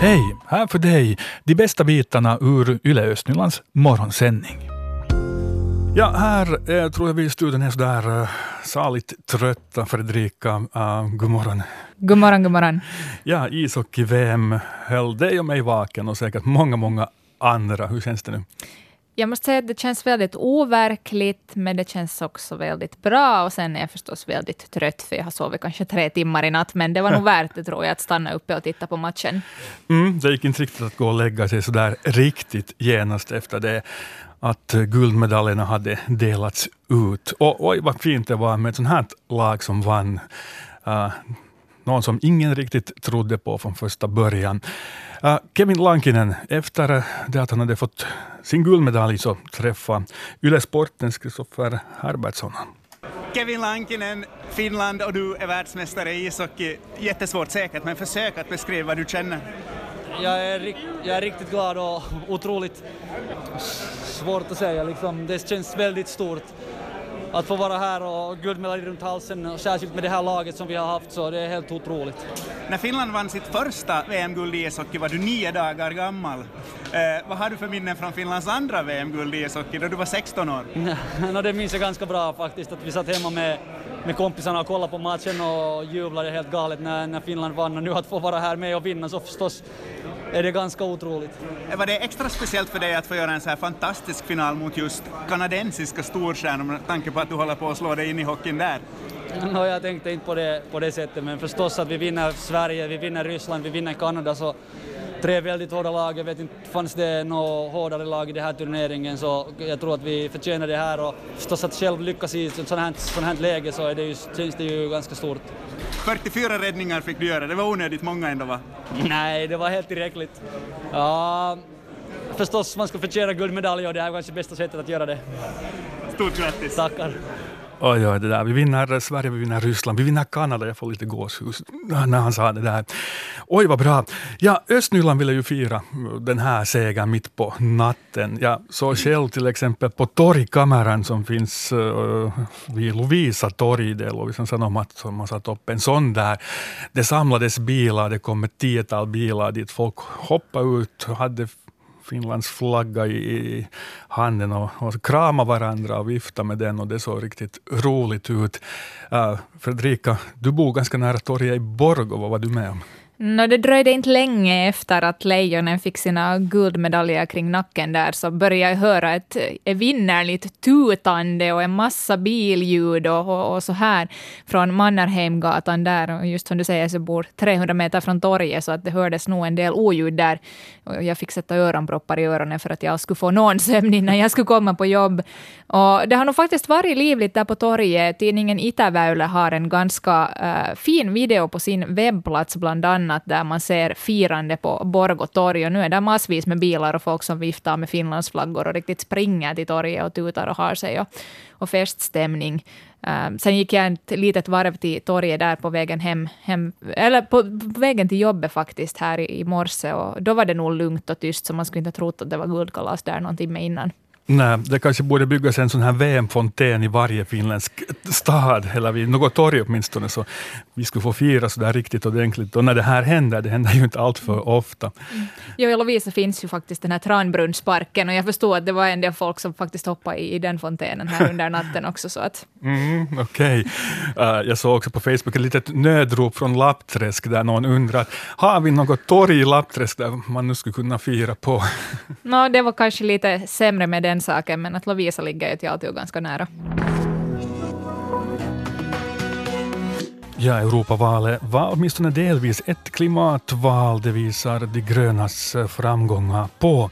Hej! Här för dig de bästa bitarna ur Yle Östnylands morgonsändning. Ja, här eh, tror jag vi i studion är sådär uh, saligt trötta. Fredrika, uh, god morgon. God morgon, god morgon. Ja, ishockey-VM höll dig och mig vaken och säkert många, många andra. Hur känns det nu? Jag måste säga att det känns väldigt overkligt, men det känns också väldigt bra. Och sen är jag förstås väldigt trött, för jag har sovit kanske tre timmar i natt. Men det var nog värt det, tror jag, att stanna uppe och titta på matchen. Mm, det gick inte riktigt att gå och lägga sig sådär riktigt genast efter det att guldmedaljerna hade delats ut. Och oj, vad fint det var med ett sånt här lag som vann. Uh, någon som ingen riktigt trodde på från första början. Uh, Kevin Lankinen, efter det att han hade fått sin guldmedalj så träffade Yle Sportens Kristoffer Herbertsson. Kevin Lankinen, Finland och du är världsmästare i ishockey. Jättesvårt säkert, men försök att beskriva vad du känner. Jag är, jag är riktigt glad och otroligt svårt att säga. Liksom. Det känns väldigt stort att få vara här och guldmedalj runt halsen, och särskilt med det här laget som vi har haft, så det är helt otroligt. När Finland vann sitt första VM-guld i ishockey var du nio dagar gammal. Eh, vad har du för minnen från Finlands andra VM-guld i ishockey då du var 16 år? no, det minns jag ganska bra faktiskt, att vi satt hemma med, med kompisarna och kollade på matchen och jublade helt galet när, när Finland vann och nu att få vara här med och vinna så förstås är det ganska otroligt. Var det extra speciellt för dig att få göra en så här fantastisk final mot just kanadensiska storstjärnor med tanke på att du håller på att slå dig in i hockeyn där? No, jag tänkte inte på det, på det sättet, men förstås att vi vinner Sverige, vi vinner Ryssland, vi vinner Kanada, så tre väldigt hårda lag. Jag vet inte, fanns det något hårdare lag i den här turneringen, så jag tror att vi förtjänar det här och förstås att själv lyckas i ett sånt här, sånt här läge så är det ju, känns det ju ganska stort. 44 räddningar fick du göra, det var onödigt många ändå va? Nej, det var helt tillräckligt. Ja, förstås man ska förtjäna guldmedalj och det här var kanske bästa sättet att göra det. Stort grattis! Tackar! Oj, oj, det där. Vi vinner Sverige, vi vinner Ryssland, vi vinner Kanada. Jag får lite gåshus när han sa det där. Oj, vad bra. Ja, Östnyland ville ju fira den här segern mitt på natten. Jag såg själv till exempel på torgkameran som finns uh, vid Lovisa torg, det är Lovisa Sanomat som har satt upp en sån där. Det samlades bilar, det kom ett tiotal bilar dit folk hoppade ut, hade Finlands flagga i, handen och, och krama varandra och vifta med den och det såg riktigt roligt ut. Uh, Fredrika, du bor ganska nära torget i Borgå, vad var du med om? No, det dröjde inte länge efter att lejonen fick sina guldmedaljer kring nacken där, så började jag höra ett eh, evinnerligt tutande och en massa billjud och, och, och, så här från Mannerheimgatan där. Och just som du säger så bor 300 meter från torget, så att det hördes nog en del oljud där. Och jag fick sätta öronproppar i öronen för att jag skulle få någon sömn innan jag skulle komma på jobb. Och det har nog faktiskt varit livligt där på torget. Tidningen Itäväylä har en ganska uh, fin video på sin webbplats bland annat annat där man ser firande på Borgå torg. Och nu är det massvis med bilar och folk som viftar med Finlandsflaggor och riktigt springer till torget och tutar och har sig. Och, och feststämning. Um, sen gick jag ett litet varv till torget där på vägen hem, hem eller på, på, vägen till jobbet faktiskt här i, i morse. Och då var det nog lugnt och tyst, så man skulle inte ha trott att det var guldkalas där någon timme innan. Nej, det kanske borde byggas en sån här VM-fontän i varje finländsk stad, eller vid något torg åtminstone, så vi skulle få fira så där riktigt ordentligt. Och när det här händer, det händer ju inte allt för ofta. Mm. Jo, i Lovisa finns ju faktiskt den här Tranbrunnsparken, och jag förstår att det var en del folk som faktiskt hoppade i, i den fontänen här under natten också. Så att. Mm, Okej. Okay. Uh, jag såg också på Facebook ett litet nödrop från Lappträsk, där någon undrar, har vi något torg i Lappträsk där man nu skulle kunna fira på? no, det var kanske lite sämre med den den saken, men att Lovisa ligger ju till alltid ganska nära. Ja, Europavalet var åtminstone delvis ett klimatval. Det visar de grönas eh, framgångar på.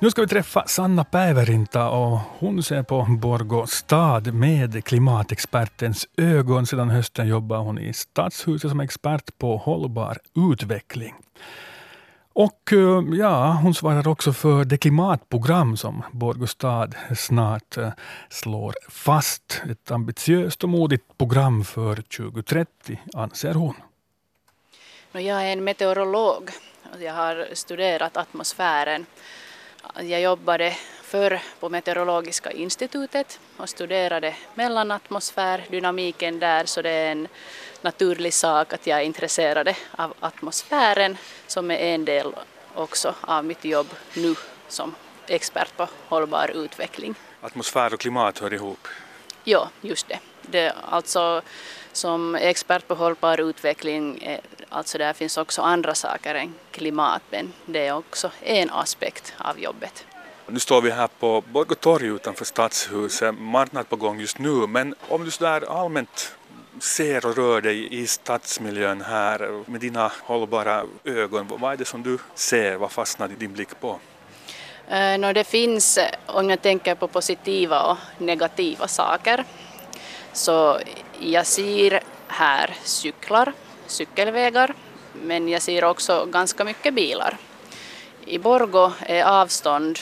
Nu ska vi träffa Sanna Päiverinta och hon ser på Borgå stad med klimatexpertens ögon. Sedan hösten jobbar hon i Stadshuset som expert på hållbar utveckling. Och eh, ja, hon svarar också för det klimatprogram som Borgostad snart eh, slår fast. Ett ambitiöst och modigt program för 2030, anser hon. Jag är en meteorolog. Jag har studerat atmosfären. Jag jobbade förr på Meteorologiska institutet och studerade mellanatmosfärdynamiken där så det är en naturlig sak att jag är intresserad av atmosfären som är en del också av mitt jobb nu som expert på hållbar utveckling. Atmosfär och klimat hör ihop? Ja, just det. det alltså, som expert på hållbar utveckling, eh, alltså där finns också andra saker än klimat, men det är också en aspekt av jobbet. Nu står vi här på Borgå torg utanför Stadshuset, marknad på gång just nu, men om du sådär allmänt ser och rör dig i stadsmiljön här med dina hållbara ögon, vad är det som du ser, vad fastnar din blick på? Eh, no, det finns, eh, om jag tänker på positiva och negativa saker, så jag ser här cyklar, cykelvägar, men jag ser också ganska mycket bilar. I Borgo är avstånd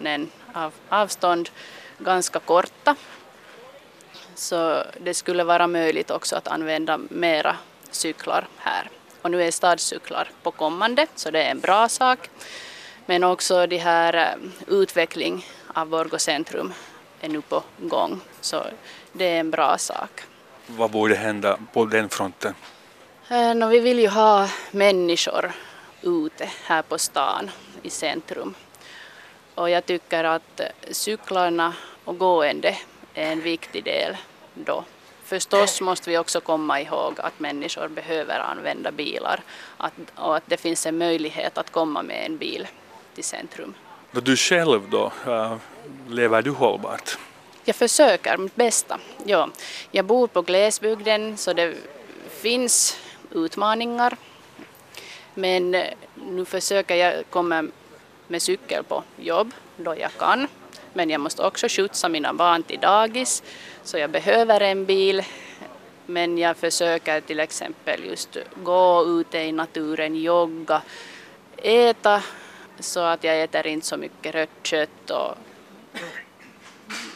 avstånden, av, avstånd ganska korta, så det skulle vara möjligt också att använda mera cyklar här. Och nu är stadscyklar på kommande, så det är en bra sak. Men också det här eh, utveckling av Borgå centrum är nu på gång, så det är en bra sak. Vad borde hända på den fronten? Eh, no, vi vill ju ha människor ute här på stan i centrum. Och jag tycker att cyklarna och gående är en viktig del då. Förstås måste vi också komma ihåg att människor behöver använda bilar att, och att det finns en möjlighet att komma med en bil till centrum. Du själv då, uh, lever du hållbart? Jag försöker mitt bästa. Ja. Jag bor på glesbygden så det finns utmaningar. Men nu försöker jag komma med cykel på jobb då jag kan. Men jag måste också skjutsa mina barn till dagis så jag behöver en bil. Men jag försöker till exempel just gå ute i naturen, jogga, äta så att jag äter inte så mycket rött kött och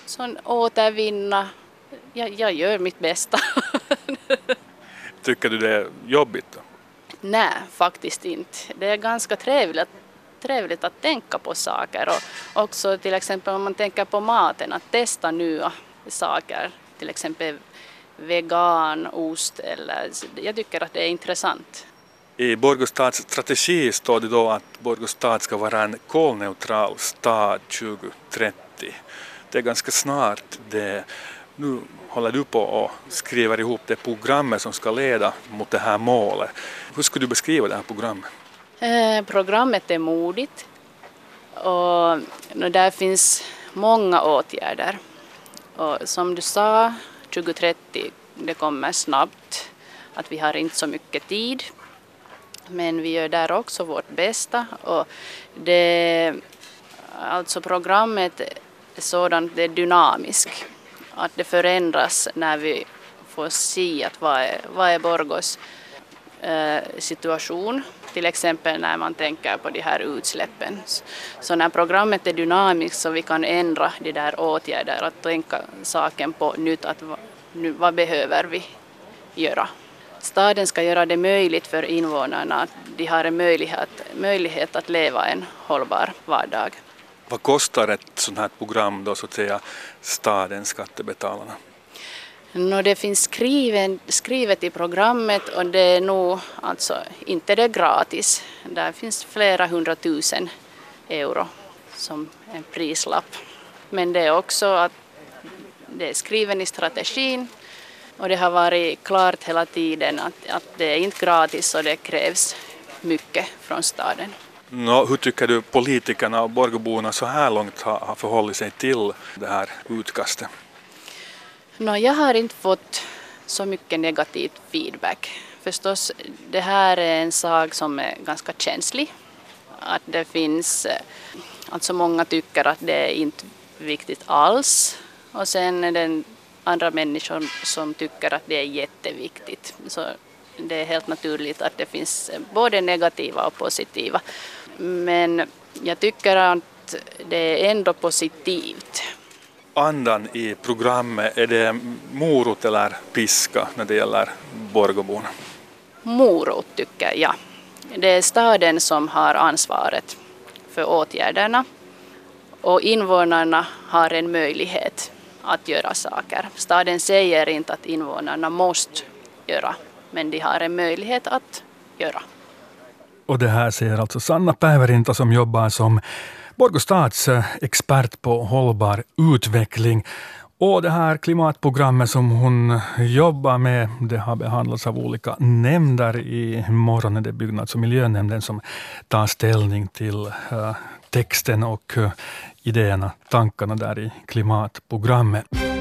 så återvinna. Jag, jag gör mitt bästa. Tycker du det är jobbigt? Då? Nej, faktiskt inte. Det är ganska trevligt, trevligt att tänka på saker och också till exempel om man tänker på maten, att testa nya saker, till exempel veganost eller jag tycker att det är intressant. I Borgostad's strategi står det då att Borgostad ska vara en kolneutral stad 2030. Det är ganska snart det. Nu håller du på och skriver ihop det programmet som ska leda mot det här målet. Hur skulle du beskriva det här programmet? Eh, programmet är modigt och där finns många åtgärder. Och som du sa, 2030 det kommer snabbt, att vi har inte så mycket tid. Men vi gör där också vårt bästa. Och det, alltså programmet är sådant, det är dynamiskt. Att det förändras när vi får se att vad är, vad är Borgos eh, situation. Till exempel när man tänker på de här utsläppen. Så när programmet är dynamiskt så vi kan ändra de där åtgärderna, att tänka saken på nytt, att nu, vad behöver vi göra? Staden ska göra det möjligt för invånarna att de har en möjlighet, möjlighet att leva en hållbar vardag. Vad kostar ett sådant här program då så att säga staden, skattebetalarna? No, det finns skriven, skrivet i programmet och det är nog alltså inte det gratis. Där finns flera hundratusen euro som en prislapp. Men det är också att det är skriven i strategin och det har varit klart hela tiden att, att det är inte gratis och det krävs mycket från staden. No, hur tycker du politikerna och Borgåborna så här långt har, har förhållit sig till det här utkastet? No, jag har inte fått så mycket negativ feedback. Förstås, det här är en sak som är ganska känslig. Att det finns, alltså många tycker att det är inte viktigt alls. Och sen är det andra människor som tycker att det är jätteviktigt. Så det är helt naturligt att det finns både negativa och positiva. Men jag tycker att det är ändå positivt. Andan i programmet, är det morot eller piska när det gäller Borgåborna? Morot tycker jag. Det är staden som har ansvaret för åtgärderna och invånarna har en möjlighet att göra saker. Staden säger inte att invånarna måste göra, men de har en möjlighet att göra. Och det här säger alltså Sanna Päivärinta som jobbar som Borgå stads eh, expert på hållbar utveckling. Och det här klimatprogrammet som hon jobbar med, det har behandlats av olika nämnder. I morgon är det byggnads och miljönämnden som tar ställning till eh, texten och eh, idéerna, tankarna där i klimatprogrammet.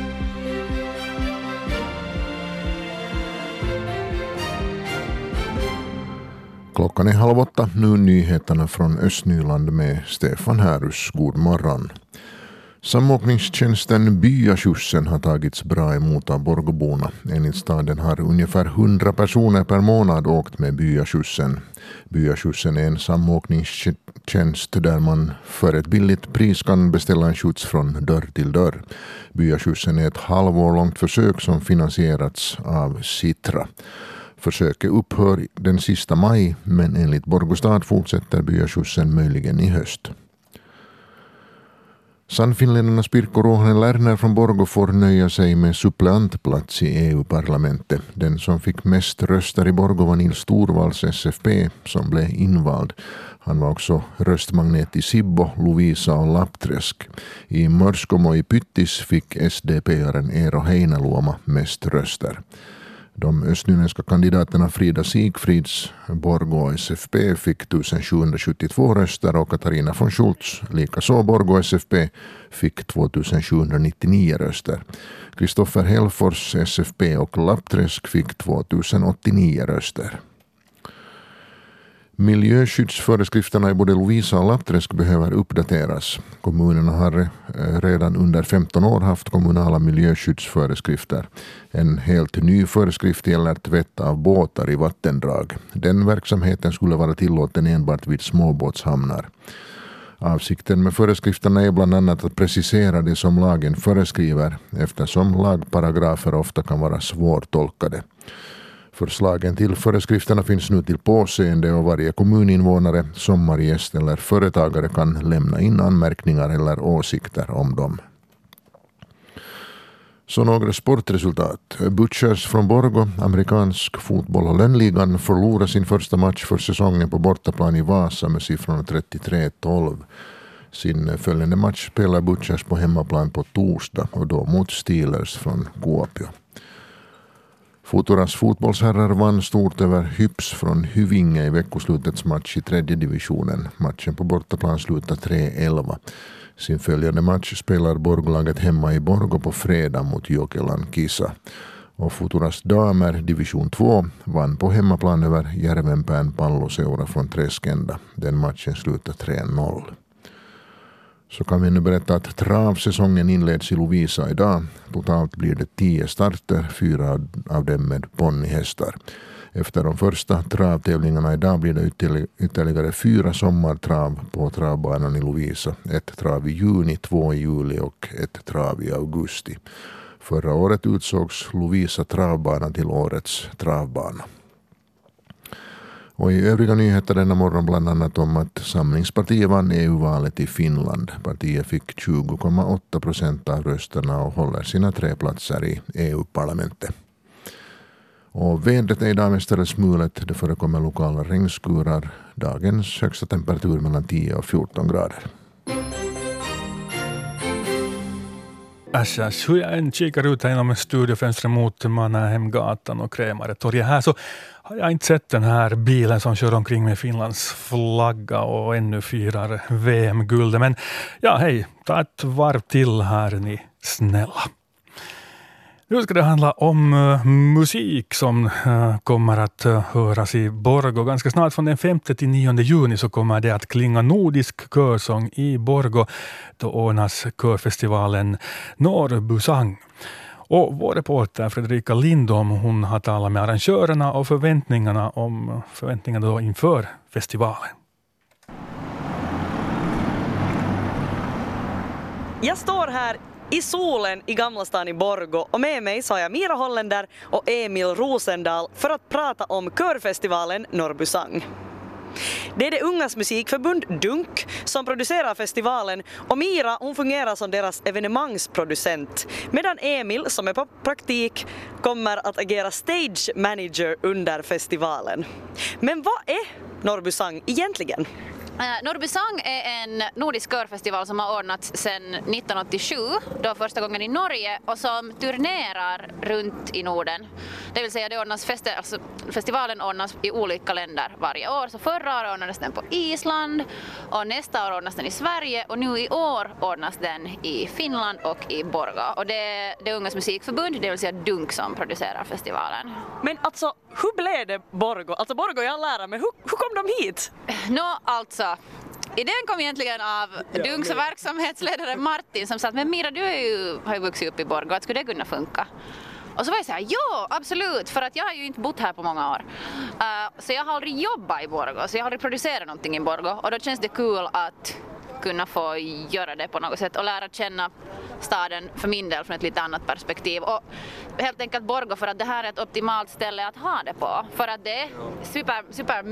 Klockan är halv åtta. Nu nyheterna från Östnyland med Stefan Härus. God morgon. Samåkningstjänsten Byaskjutsen har tagits bra emot av Borgåborna. Enligt staden har ungefär 100 personer per månad åkt med Byaskjutsen. Byaskjutsen är en samåkningstjänst där man för ett billigt pris kan beställa en skjuts från dörr till dörr. Byaskjutsen är ett halvår långt försök som finansierats av Citra. Försöket upphör den sista maj men enligt Borgostad fortsätter byaskjutsen möjligen i höst. Sannfinländarnas Pirkko Ruohonen Lerner från Borgå får nöja sig med suppleantplats i EU-parlamentet. Den som fick mest röster i Borgå var Nils Torvalds SFP som blev invald. Han var också röstmagnet i Sibbo, Lovisa och Lappträsk. I Mörskomo i Pyttis fick SDP-aren Eero Heinaluoma mest röster. De östnyländska kandidaterna Frida Sigfrids, Borgå SFP, fick 1772 röster och Katarina von Schultz, likaså Borgå SFP, fick 2799 röster. Kristoffer Hellfors, SFP och Lappträsk fick 2089 röster. Miljöskyddsföreskrifterna i både Lovisa och Lappträsk behöver uppdateras. Kommunerna har eh, redan under 15 år haft kommunala miljöskyddsföreskrifter. En helt ny föreskrift gäller tvätt av båtar i vattendrag. Den verksamheten skulle vara tillåten enbart vid småbåtshamnar. Avsikten med föreskrifterna är bland annat att precisera det som lagen föreskriver eftersom lagparagrafer ofta kan vara svårtolkade. Förslagen till föreskrifterna finns nu till påseende och varje kommuninvånare, sommargäst eller företagare kan lämna in anmärkningar eller åsikter om dem. Så några sportresultat. Butchers från Borgo, amerikansk fotboll och lönnligan, förlorade sin första match för säsongen på bortaplan i Vasa med siffrorna 33-12. Sin följande match spelar Butchers på hemmaplan på torsdag och då mot Steelers från Kuopio. Futuras fotbollsherrar vann stort över Hyps från Hyvinge i veckoslutets match i tredje divisionen. Matchen på bortaplan slutade 3-11. Sin följande match spelar Borgolaget hemma i Borgo på fredag mot Jokelan Kisa. Och Futuras damer, division 2, vann på hemmaplan över Järvenpään palloseura från Träskända. Den matchen slutade 3-0 så kan vi nu berätta att travsäsongen inleds i Lovisa idag. Totalt blir det tio starter, fyra av dem med ponnyhästar. Efter de första travtävlingarna idag blir det ytterligare fyra sommartrav på travbanan i Lovisa. Ett trav i juni, två i juli och ett trav i augusti. Förra året utsågs Lovisa travbana till årets travbana. Och i övriga nyheter denna morgon bland annat om att Samlingspartiet vann EU-valet i Finland. Partiet fick 20,8 procent av rösterna och håller sina tre platser i EU-parlamentet. Och vädret är idag mestadels smulet, Det förekommer lokala regnskurar. Dagens högsta temperatur mellan 10 och 14 grader. Äsch, äsch, hur jag än kikar ut här genom studiofönstret mot Mannerheimgatan och Krämaretorget här så har jag inte sett den här bilen som kör omkring med Finlands flagga och ännu firar VM-guldet. Men ja, hej, ta ett varv till här ni snälla. Nu ska det handla om uh, musik som uh, kommer att uh, höras i Borgo. Ganska snart från den 5 till 9 juni så kommer det att klinga nordisk körsång i Borgo. Då ordnas körfestivalen Norrbusang. Och vår reporter Fredrika Lindom hon har talat med arrangörerna och förväntningarna om förväntningarna då inför festivalen. Jag står här i solen i Gamla stan i Borgo och med mig så har jag Mira Holländer och Emil Rosendal för att prata om körfestivalen Norrbysang. Det är det Ungas musikförbund, DUNK, som producerar festivalen och Mira hon fungerar som deras evenemangsproducent medan Emil som är på praktik kommer att agera stage manager under festivalen. Men vad är Norrby Sang egentligen? Eh, uh, Norrby är en nordisk körfestival som har ordnats sedan 1987, då första gången i Norge, och som turnerar runt i Norden. Det vill säga det ordnas feste, alltså, festivalen ordnas i olika länder varje år. Så förra året ordnades den på Island och nästa år ordnas den i Sverige och nu i år ordnas den i Finland och i Borgå. Och det är det Ungas musikförbund, det vill säga DUNK, som producerar festivalen. Men alltså, hur blev det Borgå? Alltså Borgå är all ära, men hur, hur kom de hit? Nå, no, alltså Idén kom egentligen av Dunks verksamhetsledare Martin som sa att men Mira du är ju, har ju vuxit upp i Borgå, att skulle det kunna funka? Och så var jag såhär, ja absolut, för att jag har ju inte bott här på många år. Uh, så jag har aldrig jobbat i Borgå, så jag har aldrig producerat någonting i Borgå och då känns det kul att kunna få göra det på något sätt och lära känna staden för min del från ett lite annat perspektiv. Och helt enkelt Borgå för att det här är ett optimalt ställe att ha det på. För att det är super, super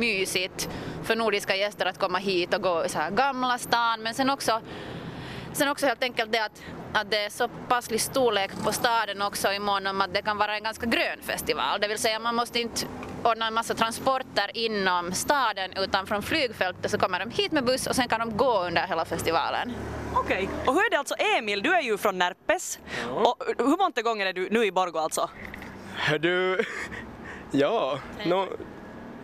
för nordiska gäster att komma hit och gå i så här gamla stan men sen också Sen också helt enkelt det att, att det är så passlig storlek på staden också i mån om att det kan vara en ganska grön festival. Det vill säga man måste inte ordna en massa transporter inom staden utan från flygfältet så kommer de hit med buss och sen kan de gå under hela festivalen. Okej, okay. och hur är det alltså Emil, du är ju från Närpes ja. och hur många gånger är du nu i Borgå alltså? Du, ja, no,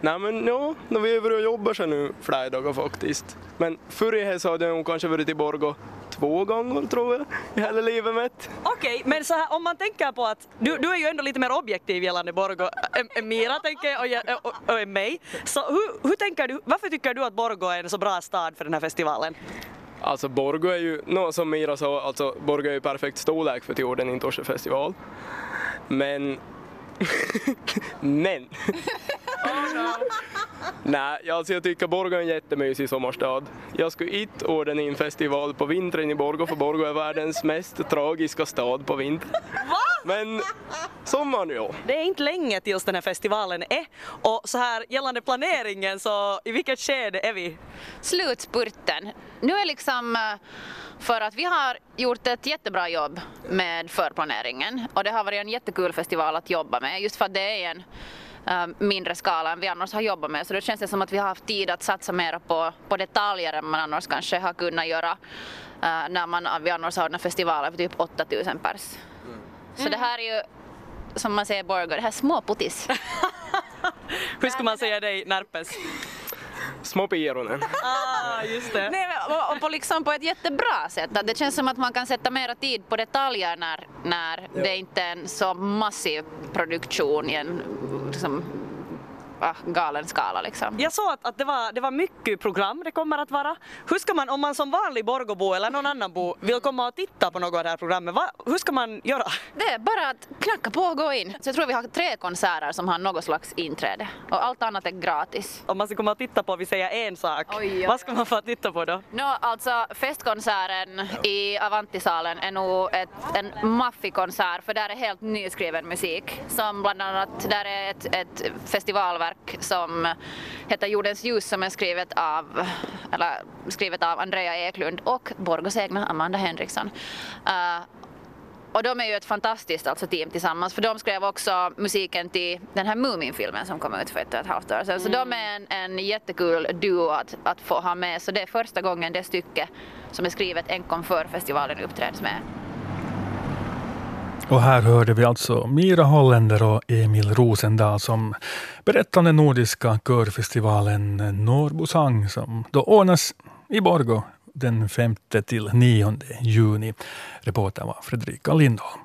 nej men no, no, vi är över och jobbar så nu flera dagar faktiskt. Men förr så hade jag kanske varit i Borgå två gånger tror jag i hela livet mitt. Okej, okay, men så här, om man tänker på att du, du är ju ändå lite mer objektiv gällande Borgå än Mira tänker jag och, och, och mig. Så hur, hur tänker du, varför tycker du att Borgå är en så bra stad för den här festivalen? Alltså Borgå är ju, no, som Mira sa, alltså Borgå är ju perfekt storlek för att göra en Intorsefestival. Men Men! Nej, alltså jag tycker Borgå är en jättemysig sommarstad. Jag skulle inte ordna en festival på vintern i Borgå för Borgå är världens mest tragiska stad på vintern. Va? Men sommaren ja. Det är inte länge tills den här festivalen är och så här gällande planeringen så i vilket skede är vi? Slutspurten. Nu är liksom eh, för att vi har gjort ett jättebra jobb med förplaneringen och det har varit en jättekul festival att jobba med just för att det är en Ähm, mindre skala än vi annars har jobbat med så då känns det som att vi har haft tid att satsa mer på, på detaljer än man annars kanske har kunnat göra äh, när man, vi annars har ordnat festivaler för typ 8000 pers. Mm. Så det här är ju som man säger i Borgå, det här är småputtis. Hur skulle man säga dig, Närpes? Små pironen. Ah, just det. Nej, och på, liksom på ett jättebra sätt. Det känns som att man kan sätta mera tid på detaljer när, när ja. det inte är en så massiv produktion i en liksom, ah, galen skala liksom. Jag såg att, att det, var, det var mycket program det kommer att vara. Hur ska man, om man som vanlig Borgåbo eller någon annan bo vill komma och titta på något av det här programmet, va, hur ska man göra? Det är bara att knacka på och gå in. Så jag tror vi har tre konserter som har något slags inträde och allt annat är gratis. Om man ska komma och titta på, vi säger en sak, oj, oj, vad ska man få titta på då? No, alltså festkonserten i Avantisalen är nog ett, en maffig konsert för där är helt nyskriven musik som bland annat, där är ett, ett festivalverk verk som heter Jordens ljus som är skrivet av, eller skrivet av Andrea Eklund och Borgos egna Amanda Henriksson. Uh, och de är ju ett fantastiskt alltså, team tillsammans för de skrev också musiken till den här Mumin-filmen som kom ut för ett och ett halvt år sedan. Så mm. de är en, en jättekul duo att, att få ha med. Så det är första gången det stycke som är skrivet enkom för festivalen uppträds med. Och här hörde vi alltså Mira Holländer och Emil Rosendahl som berättade om den nordiska körfestivalen Norrbosang som då ordnas i Borgå den 5 till 9 juni. Reporter var Fredrika Lindholm.